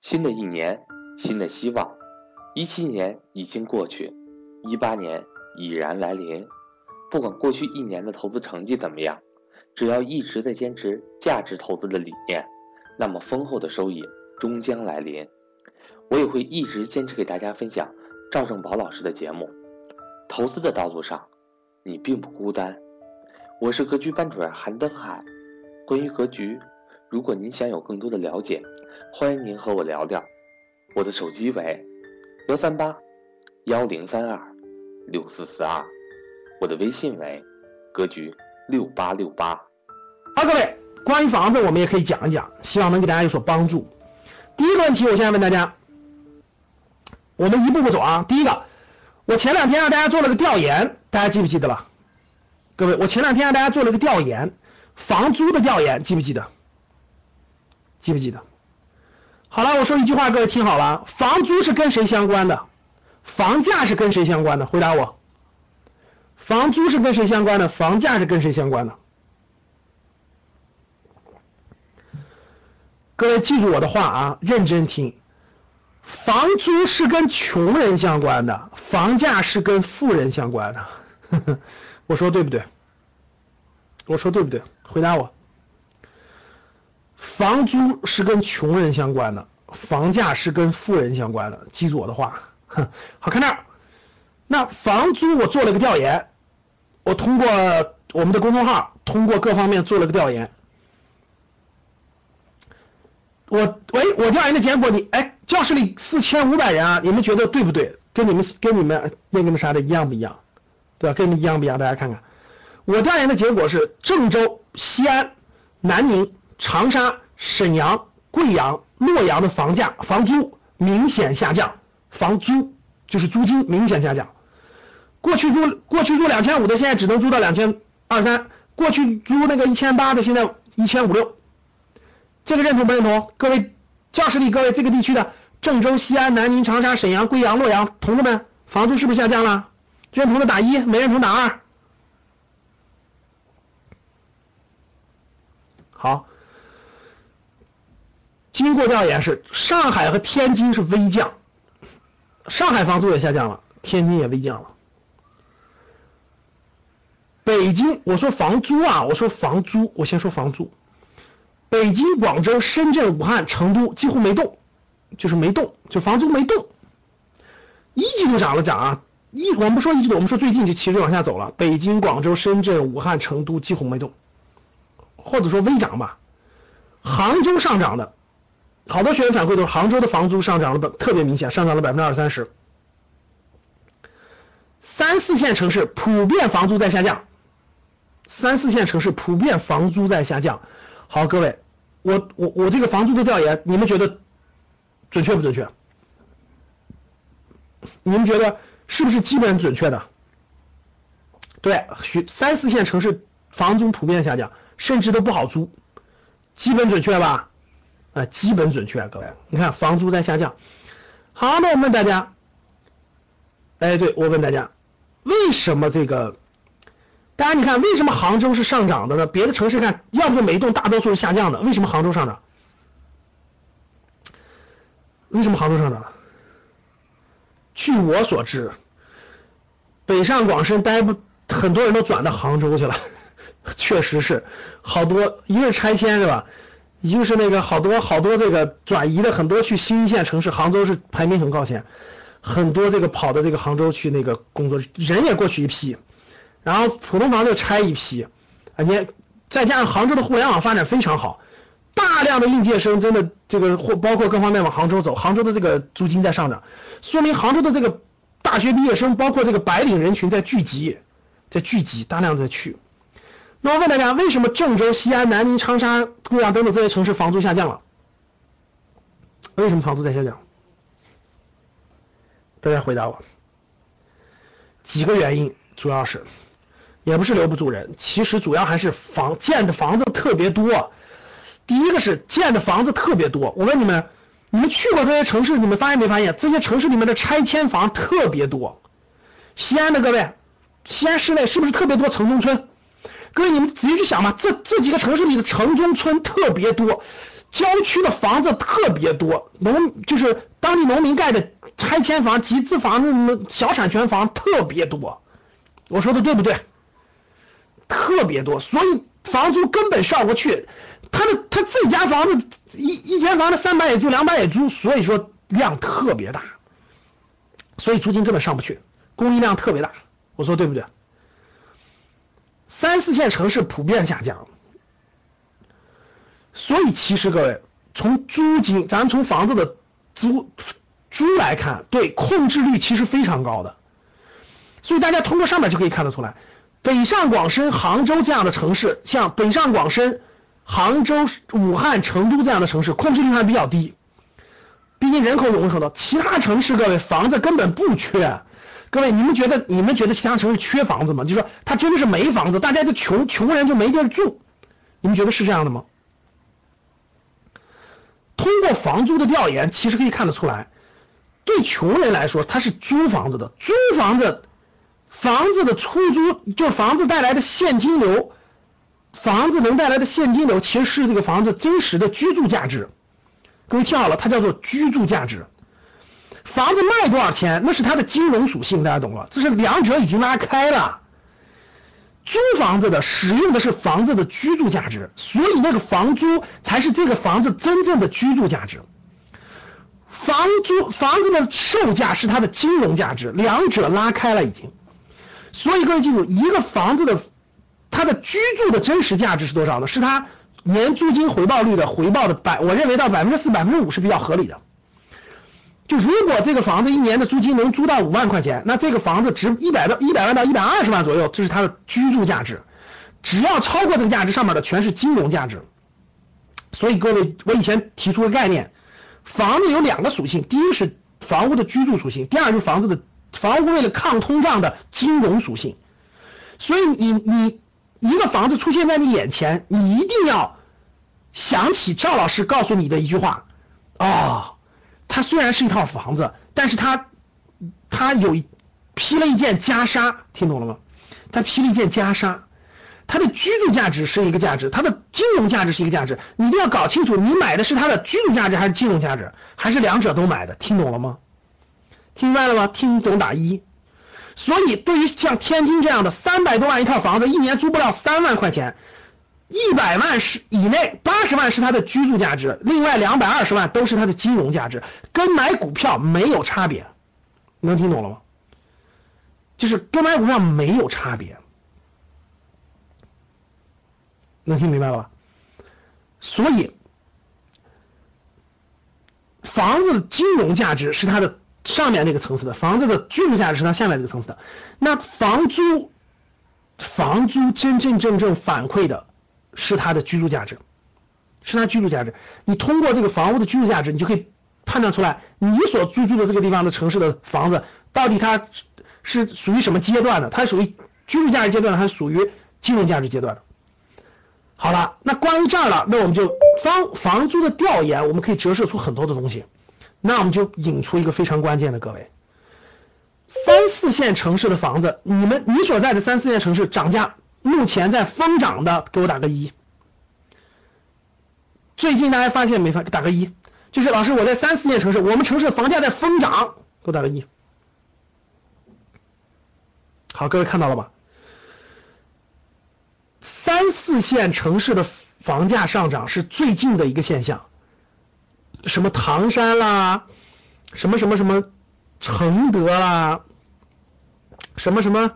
新的一年，新的希望。一七年已经过去，一八年已然来临。不管过去一年的投资成绩怎么样，只要一直在坚持价值投资的理念，那么丰厚的收益终将来临。我也会一直坚持给大家分享赵正宝老师的节目。投资的道路上，你并不孤单。我是格局班主任韩登海。关于格局，如果您想有更多的了解，欢迎您和我聊聊。我的手机为幺三八幺零三二六四四二，我的微信为格局六八六八。好，各位，关于房子我们也可以讲一讲，希望能给大家有所帮助。第一个问题，我现在问大家，我们一步步走啊。第一个，我前两天让大家做了个调研，大家记不记得了？各位，我前两天让大家做了个调研，房租的调研，记不记得？记不记得？好了，我说一句话，各位听好了，房租是跟谁相关的？房价是跟谁相关的？回答我。房租是跟谁相关的？房价是跟谁相关的？各位记住我的话啊，认真听。房租是跟穷人相关的，房价是跟富人相关的。我说对不对？我说对不对？回答我。房租是跟穷人相关的，房价是跟富人相关的。记住我的话。哼好，看这儿。那房租我做了个调研，我通过我们的公众号，通过各方面做了个调研。我喂，我调研的结果，你哎，教室里四千五百人啊，你们觉得对不对？跟你们跟你们那个那啥的一样不一样？对吧？跟你们一样不一样？大家看看，我调研的结果是郑州、西安、南宁。长沙、沈阳、贵阳、洛阳的房价、房租明显下降，房租就是租金明显下降。过去租过去租两千五的，现在只能租到两千二三；过去租那个一千八的，现在一千五六。这个认同不认同？各位教室里各位这个地区的郑州、西安、南宁、长沙、沈阳、贵阳、洛阳，同志们，房租是不是下降了？认同的打一，没认同打二。好。经过调研是上海和天津是微降，上海房租也下降了，天津也微降了。北京我说房租啊，我说房租，我先说房租。北京、广州、深圳、武汉、成都几乎没动，就是没动，就房租没动。一季度涨了涨啊，一我们不说一季度，我们说最近就其实往下走了。北京、广州、深圳、武汉、成都几乎没动，或者说微涨吧。杭州上涨的。好多学员反馈都是杭州的房租上涨了，特别明显，上涨了百分之二三十。三四线城市普遍房租在下降，三四线城市普遍房租在下降。好，各位，我我我这个房租的调研，你们觉得准确不准确？你们觉得是不是基本准确的？对，许三四线城市房租普遍下降，甚至都不好租，基本准确吧？啊，基本准确啊，各位，你看房租在下降。好，那我问大家，哎，对我问大家，为什么这个？大家你看，为什么杭州是上涨的呢？别的城市看，要不就没动，大多数是下降的。为什么杭州上涨？为什么杭州上涨？据我所知，北上广深待不，很多人都转到杭州去了。确实是，好多一个拆迁是吧？一个是那个好多好多这个转移的很多去新一线城市，杭州是排名很靠前，很多这个跑到这个杭州去那个工作，人也过去一批，然后普通房就拆一批，啊你再加上杭州的互联网发展非常好，大量的应届生真的这个或包括各方面往杭州走，杭州的这个租金在上涨，说明杭州的这个大学毕业生包括这个白领人群在聚集，在聚集大量在去。那我问大家，为什么郑州、西安、南宁、长沙、贵阳等等这些城市房租下降了？为什么房租在下降？大家回答我。几个原因，主要是也不是留不住人，其实主要还是房建的房子特别多。第一个是建的房子特别多，我问你们，你们去过这些城市，你们发现没发现这些城市里面的拆迁房特别多？西安的各位，西安市内是不是特别多城中村？各位，你们仔细去想吧，这这几个城市里的城中村特别多，郊区的房子特别多，农就是当地农民盖的拆迁房、集资房、那么小产权房特别多。我说的对不对？特别多，所以房租根本上不去。他的他自己家房子一一间房子三百也租，两百也租，所以说量特别大，所以租金根本上不去，供应量特别大。我说对不对？三四线城市普遍下降，所以其实各位从租金，咱从房子的租租来看，对控制率其实非常高的。所以大家通过上面就可以看得出来，北上广深、杭州这样的城市，像北上广深。杭州、武汉、成都这样的城市控制率还比较低，毕竟人口涌入很多。其他城市各位房子根本不缺，各位你们觉得你们觉得其他城市缺房子吗？就说他真的是没房子，大家就穷穷人就没地儿住，你们觉得是这样的吗？通过房租的调研，其实可以看得出来，对穷人来说他是租房子的，租房子房子的出租就是房子带来的现金流。房子能带来的现金流，其实是这个房子真实的居住价值。各位听好了，它叫做居住价值。房子卖多少钱，那是它的金融属性，大家懂了？这是两者已经拉开了。租房子的使用的是房子的居住价值，所以那个房租才是这个房子真正的居住价值。房租房子的售价是它的金融价值，两者拉开了已经。所以各位记住，一个房子的。它的居住的真实价值是多少呢？是它年租金回报率的回报的百，我认为到百分之四、百分之五是比较合理的。就如果这个房子一年的租金能租到五万块钱，那这个房子值一百到一百万到一百二十万左右，这是它的居住价值。只要超过这个价值，上面的全是金融价值。所以各位，我以前提出个概念，房子有两个属性，第一是房屋的居住属性，第二是房子的房屋为了抗通胀的金融属性。所以你你。一个房子出现在你眼前，你一定要想起赵老师告诉你的一句话哦，它虽然是一套房子，但是它它有披了一件袈裟，听懂了吗？它披了一件袈裟，它的居住价值是一个价值，它的金融价值是一个价值，你一定要搞清楚，你买的是它的居住价值还是金融价值，还是两者都买的？听懂了吗？听明白了吗？听懂打一。所以，对于像天津这样的三百多万一套房子，一年租不了三万块钱，一百万是以内，八十万是它的居住价值，另外两百二十万都是它的金融价值，跟买股票没有差别，能听懂了吗？就是跟买股票没有差别，能听明白吧？所以，房子的金融价值是它的。上面那个层次的房子的居住价值是它下面这个层次的，那房租，房租真真正正反馈的是它的居住价值，是它居住价值。你通过这个房屋的居住价值，你就可以判断出来你所居住的这个地方的城市的房子到底它是属于什么阶段的，它属于居住价值阶段还是属于金融价值阶段的。好了，那关于这儿了，那我们就房房租的调研，我们可以折射出很多的东西。那我们就引出一个非常关键的，各位，三四线城市的房子，你们你所在的三四线城市涨价，目前在疯涨的，给我打个一。最近大家发现没发？打个一。就是老师，我在三四线城市，我们城市房价在疯涨，给我打个一。好，各位看到了吧？三四线城市的房价上涨是最近的一个现象。什么唐山啦，什么什么什么承德啦，什么什么，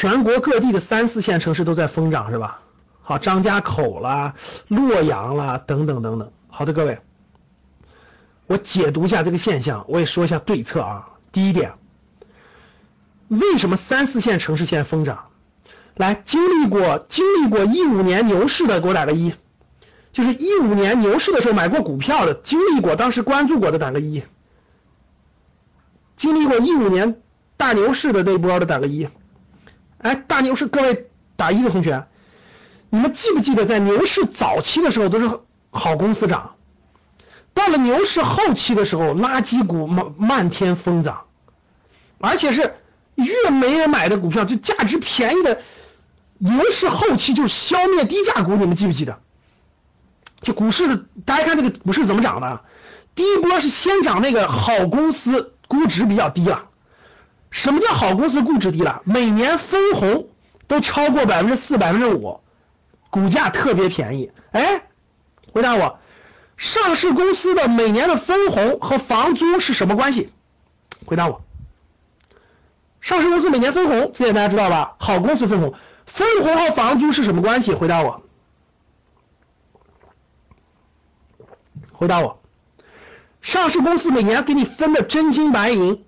全国各地的三四线城市都在疯涨是吧？好，张家口啦，洛阳啦，等等等等。好的，各位，我解读一下这个现象，我也说一下对策啊。第一点，为什么三四线城市现在疯涨？来，经历过经历过一五年牛市的，给我打个一。就是一五年牛市的时候买过股票的，经历过当时关注过的打个一。经历过一五年大牛市的那波的打个一。哎，大牛市各位打一的同学，你们记不记得在牛市早期的时候都是好公司涨，到了牛市后期的时候，垃圾股漫漫天疯涨，而且是越没人买的股票，就价值便宜的，牛市后期就消灭低价股，你们记不记得？就股市的，大家看这个股市怎么涨的？第一波是先涨那个好公司估值比较低了。什么叫好公司估值低了？每年分红都超过百分之四、百分之五，股价特别便宜。哎，回答我，上市公司的每年的分红和房租是什么关系？回答我，上市公司每年分红，这点大家知道吧？好公司分红，分红和房租是什么关系？回答我，回答我，上市公司每年给你分的真金白银。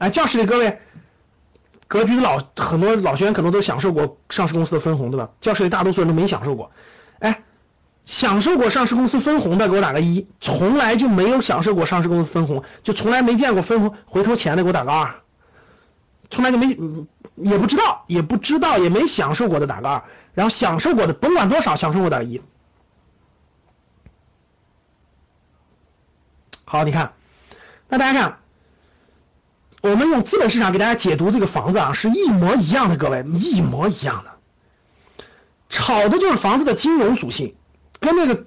哎，教室里各位，格局老很多老学员可能都享受过上市公司的分红，对吧？教室里大多数人都没享受过。哎，享受过上市公司分红的给我打个一，从来就没有享受过上市公司分红，就从来没见过分红回头钱的给我打个二，从来就没也不知道也不知道也没享受过的打个二，然后享受过的甭管多少享受过打个一。好，你看，那大家看。我们用资本市场给大家解读这个房子啊，是一模一样的，各位一模一样的，炒的就是房子的金融属性，跟那个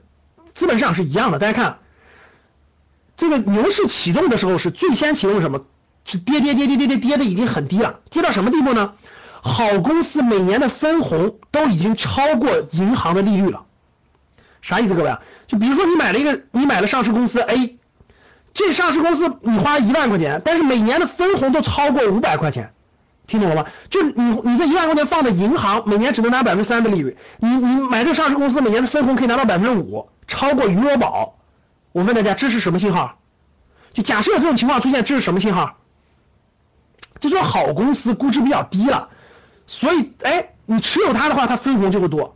资本市场是一样的。大家看，这个牛市启动的时候是最先启动什么？是跌跌跌跌跌跌跌的已经很低了，跌到什么地步呢？好公司每年的分红都已经超过银行的利率了，啥意思，各位啊？就比如说你买了一个，你买了上市公司 A。这上市公司你花一万块钱，但是每年的分红都超过五百块钱，听懂了吗？就你你这一万块钱放在银行，每年只能拿百分之三的利率，你你买这上市公司每年的分红可以拿到百分之五，超过余额宝。我问大家，这是什么信号？就假设有这种情况出现，这是什么信号？这说好公司估值比较低了，所以哎，你持有它的话，它分红就会多。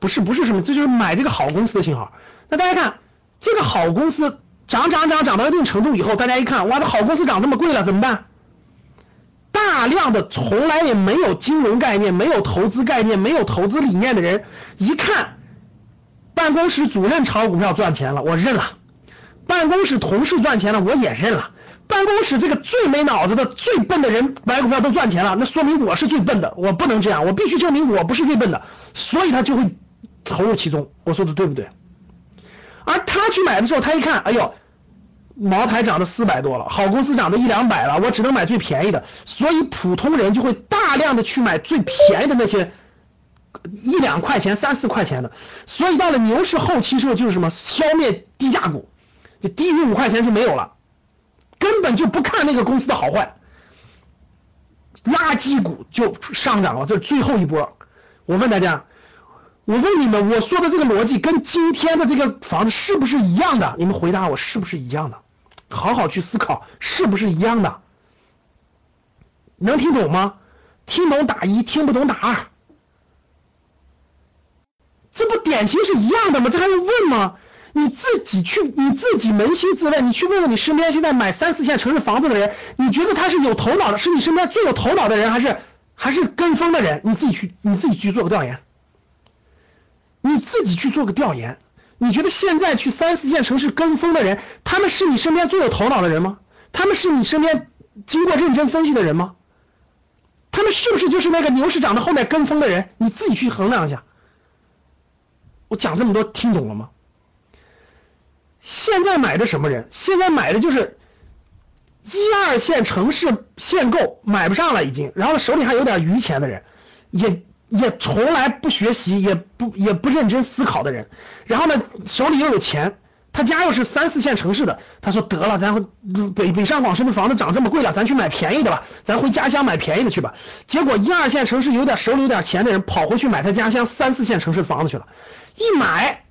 不是不是什么，这就是买这个好公司的信号。那大家看这个好公司。涨涨涨涨到一定程度以后，大家一看，哇，这好公司涨这么贵了，怎么办？大量的从来也没有金融概念、没有投资概念、没有投资理念的人，一看办公室主任炒股票赚钱了，我认了；办公室同事赚钱了，我也认了；办公室这个最没脑子的、最笨的人买股票都赚钱了，那说明我是最笨的，我不能这样，我必须证明我不是最笨的，所以他就会投入其中。我说的对不对？而他去买的时候，他一看，哎呦，茅台涨到四百多了，好公司涨到一两百了，我只能买最便宜的，所以普通人就会大量的去买最便宜的那些一两块钱、三四块钱的。所以到了牛市后期时候，就是什么消灭低价股，就低于五块钱就没有了，根本就不看那个公司的好坏，垃圾股就上涨了。这是最后一波。我问大家。我问你们，我说的这个逻辑跟今天的这个房子是不是一样的？你们回答我是不是一样的？好好去思考，是不是一样的？能听懂吗？听懂打一，听不懂打二。这不典型是一样的吗？这还用问吗？你自己去，你自己扪心自问，你去问问你身边现在买三四线城市房子的人，你觉得他是有头脑的，是你身边最有头脑的人，还是还是跟风的人？你自己去，你自己去做个调研。你自己去做个调研，你觉得现在去三四线城市跟风的人，他们是你身边最有头脑的人吗？他们是你身边经过认真分析的人吗？他们是不是就是那个牛市涨的后面跟风的人？你自己去衡量一下。我讲这么多，听懂了吗？现在买的什么人？现在买的就是一二线城市限购买不上了已经，然后手里还有点余钱的人，也。也从来不学习，也不也不认真思考的人，然后呢，手里又有钱，他家又是三四线城市的，他说得了，咱北北上广深的房子涨这么贵了，咱去买便宜的吧，咱回家乡买便宜的去吧。结果一二线城市有点手里有点钱的人，跑回去买他家乡三四线城市的房子去了，一买，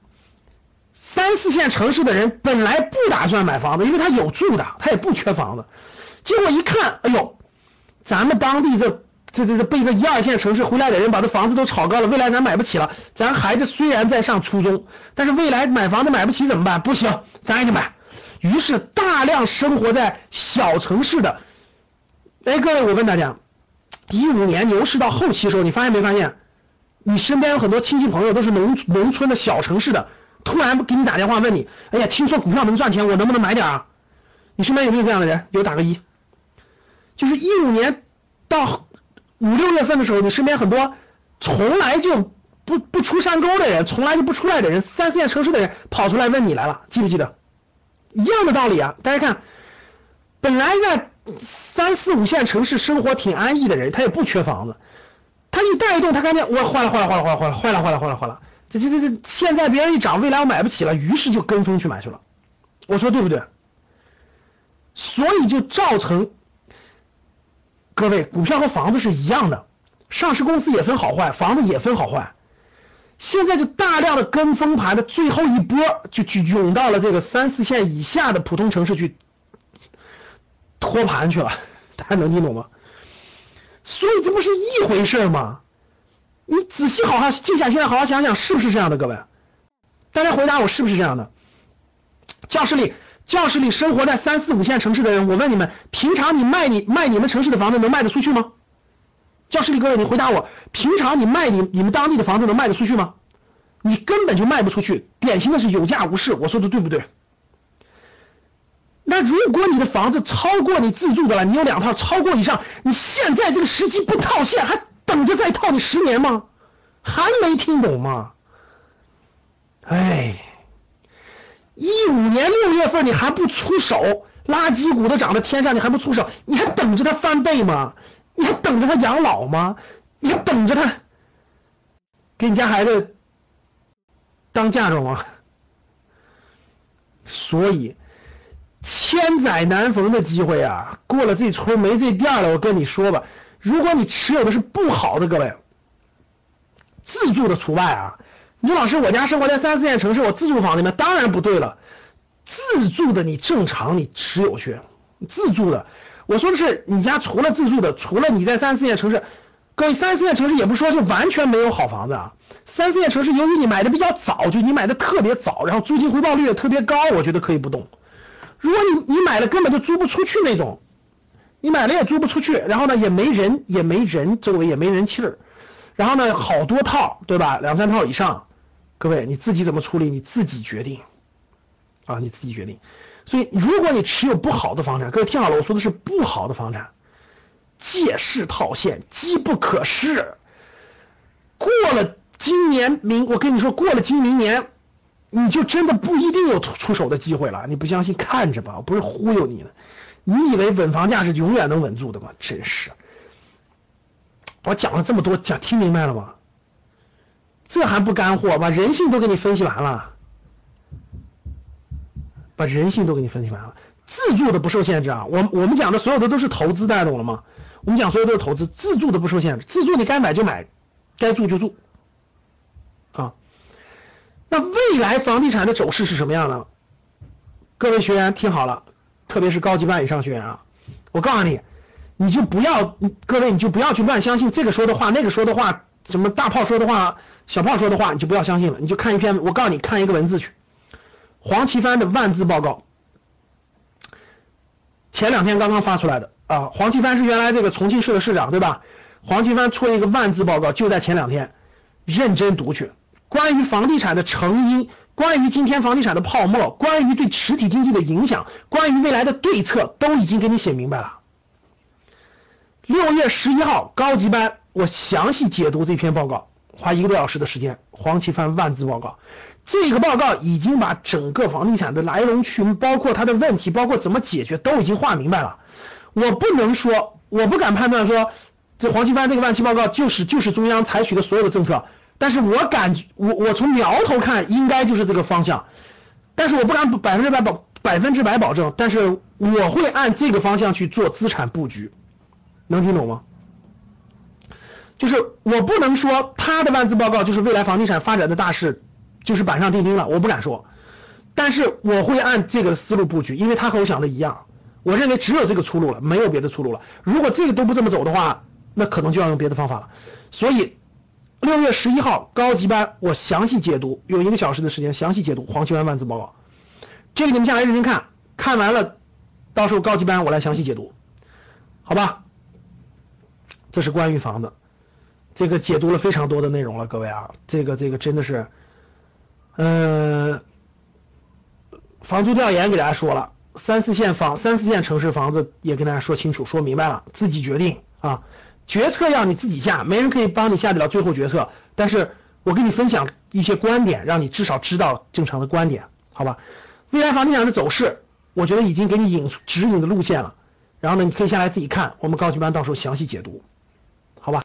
三四线城市的人本来不打算买房子，因为他有住的，他也不缺房子，结果一看，哎呦，咱们当地这。这这这被这一二线城市回来的人把这房子都炒高了，未来咱买不起了。咱孩子虽然在上初中，但是未来买房子买不起怎么办？不行，咱也得买。于是大量生活在小城市的，哎，各位，我问大家，一五年牛市到后期的时候，你发现没发现？你身边有很多亲戚朋友都是农农村的小城市的，突然给你打电话问你，哎呀，听说股票能赚钱，我能不能买点啊？你身边有没有这样的人？有打个一。就是一五年到。五六月份的时候，你身边很多从来就不不出山沟的人，从来就不出来的人，三四线城市的人跑出来问你来了，记不记得？一样的道理啊！大家看，本来在三四五线城市生活挺安逸的人，他也不缺房子，他一带动，他看见我坏了坏了坏了坏了坏了坏了坏了坏了坏了，这这这这现在别人一涨，未来我买不起了，于是就跟风去买去了。我说对不对？所以就造成各位股票和房子是一样的，上市公司也分好坏，房子也分好坏。现在就大量的跟风盘的最后一波就去涌到了这个三四线以下的普通城市去托盘去了，大家能听懂吗？所以这不是一回事吗？你仔细好好静下心来好好想想，是不是这样的？各位，大家回答我是不是这样的？教室里，教室里生活在三四五线城市的人，我问你们，平常你卖你卖你们城市的房子能卖得出去吗？教室里各位，你回答我，平常你卖你你们当地的房子能卖得出去吗？你根本就卖不出去，典型的是有价无市，我说的对不对？那如果你的房子超过你自住的了，你有两套超过以上，你现在这个时机不套现，还等着再套你十年吗？还没听懂吗？哎，一五年六月份你还不出手，垃圾股都涨到天上，你还不出手，你还等着它翻倍吗？你还等着他养老吗？你还等着他给你家孩子当嫁妆吗？所以千载难逢的机会啊，过了这村没这店了。我跟你说吧，如果你持有的是不好的，各位自住的除外啊。你说老师，我家生活在三四线城市，我自住房里面当然不对了。自住的你正常你持有去，自住的。我说的是你家除了自住的，除了你在三四线城市，各位三四线城市也不说是完全没有好房子啊。三四线城市由于你买的比较早，就你买的特别早，然后租金回报率也特别高，我觉得可以不动。如果你你买了根本就租不出去那种，你买了也租不出去，然后呢也没人也没人周围也没人气儿，然后呢好多套对吧？两三套以上，各位你自己怎么处理你自己决定啊，你自己决定。所以，如果你持有不好的房产，各位听好了，我说的是不好的房产，借势套现，机不可失。过了今年明，我跟你说，过了今明年，你就真的不一定有出手的机会了。你不相信，看着吧，我不是忽悠你的。你以为稳房价是永远能稳住的吗？真是。我讲了这么多，讲听明白了吗？这还不干货？把人性都给你分析完了。把人性都给你分析完了，自住的不受限制啊！我我们讲的所有的都是投资，大家懂了吗？我们讲所有都是投资，自住的不受限制，自住你该买就买，该住就住啊。那未来房地产的走势是什么样的？各位学员听好了，特别是高级班以上学员啊，我告诉你，你就不要，各位你就不要去乱相信这个说的话，那个说的话，什么大炮说的话，小炮说的话，你就不要相信了，你就看一篇，我告诉你看一个文字去。黄奇帆的万字报告，前两天刚刚发出来的啊。黄奇帆是原来这个重庆市的市长，对吧？黄奇帆出了一个万字报告，就在前两天，认真读去。关于房地产的成因，关于今天房地产的泡沫，关于对实体经济的影响，关于未来的对策，都已经给你写明白了。六月十一号高级班，我详细解读这篇报告，花一个多小时的时间。黄奇帆万字报告。这个报告已经把整个房地产的来龙去脉，包括它的问题，包括怎么解决，都已经画明白了。我不能说，我不敢判断说，这黄奇帆这个万期报告就是就是中央采取的所有的政策，但是我感觉，我我从苗头看，应该就是这个方向。但是我不敢百分之百保百分之百保证，但是我会按这个方向去做资产布局，能听懂吗？就是我不能说他的万字报告就是未来房地产发展的大势。就是板上钉钉了，我不敢说，但是我会按这个思路布局，因为他和我想的一样，我认为只有这个出路了，没有别的出路了。如果这个都不这么走的话，那可能就要用别的方法了。所以六月十一号高级班我详细解读，用一个小时的时间详细解读黄奇帆万字报告，这个你们下来认真看，看完了，到时候高级班我来详细解读，好吧？这是关于房子，这个解读了非常多的内容了，各位啊，这个这个真的是。嗯，房租调研给大家说了，三四线房、三四线城市房子也跟大家说清楚、说明白了，自己决定啊，决策要你自己下，没人可以帮你下得了最后决策。但是我跟你分享一些观点，让你至少知道正常的观点，好吧？未来房地产的走势，我觉得已经给你引指引的路线了。然后呢，你可以下来自己看，我们高级班到时候详细解读，好吧？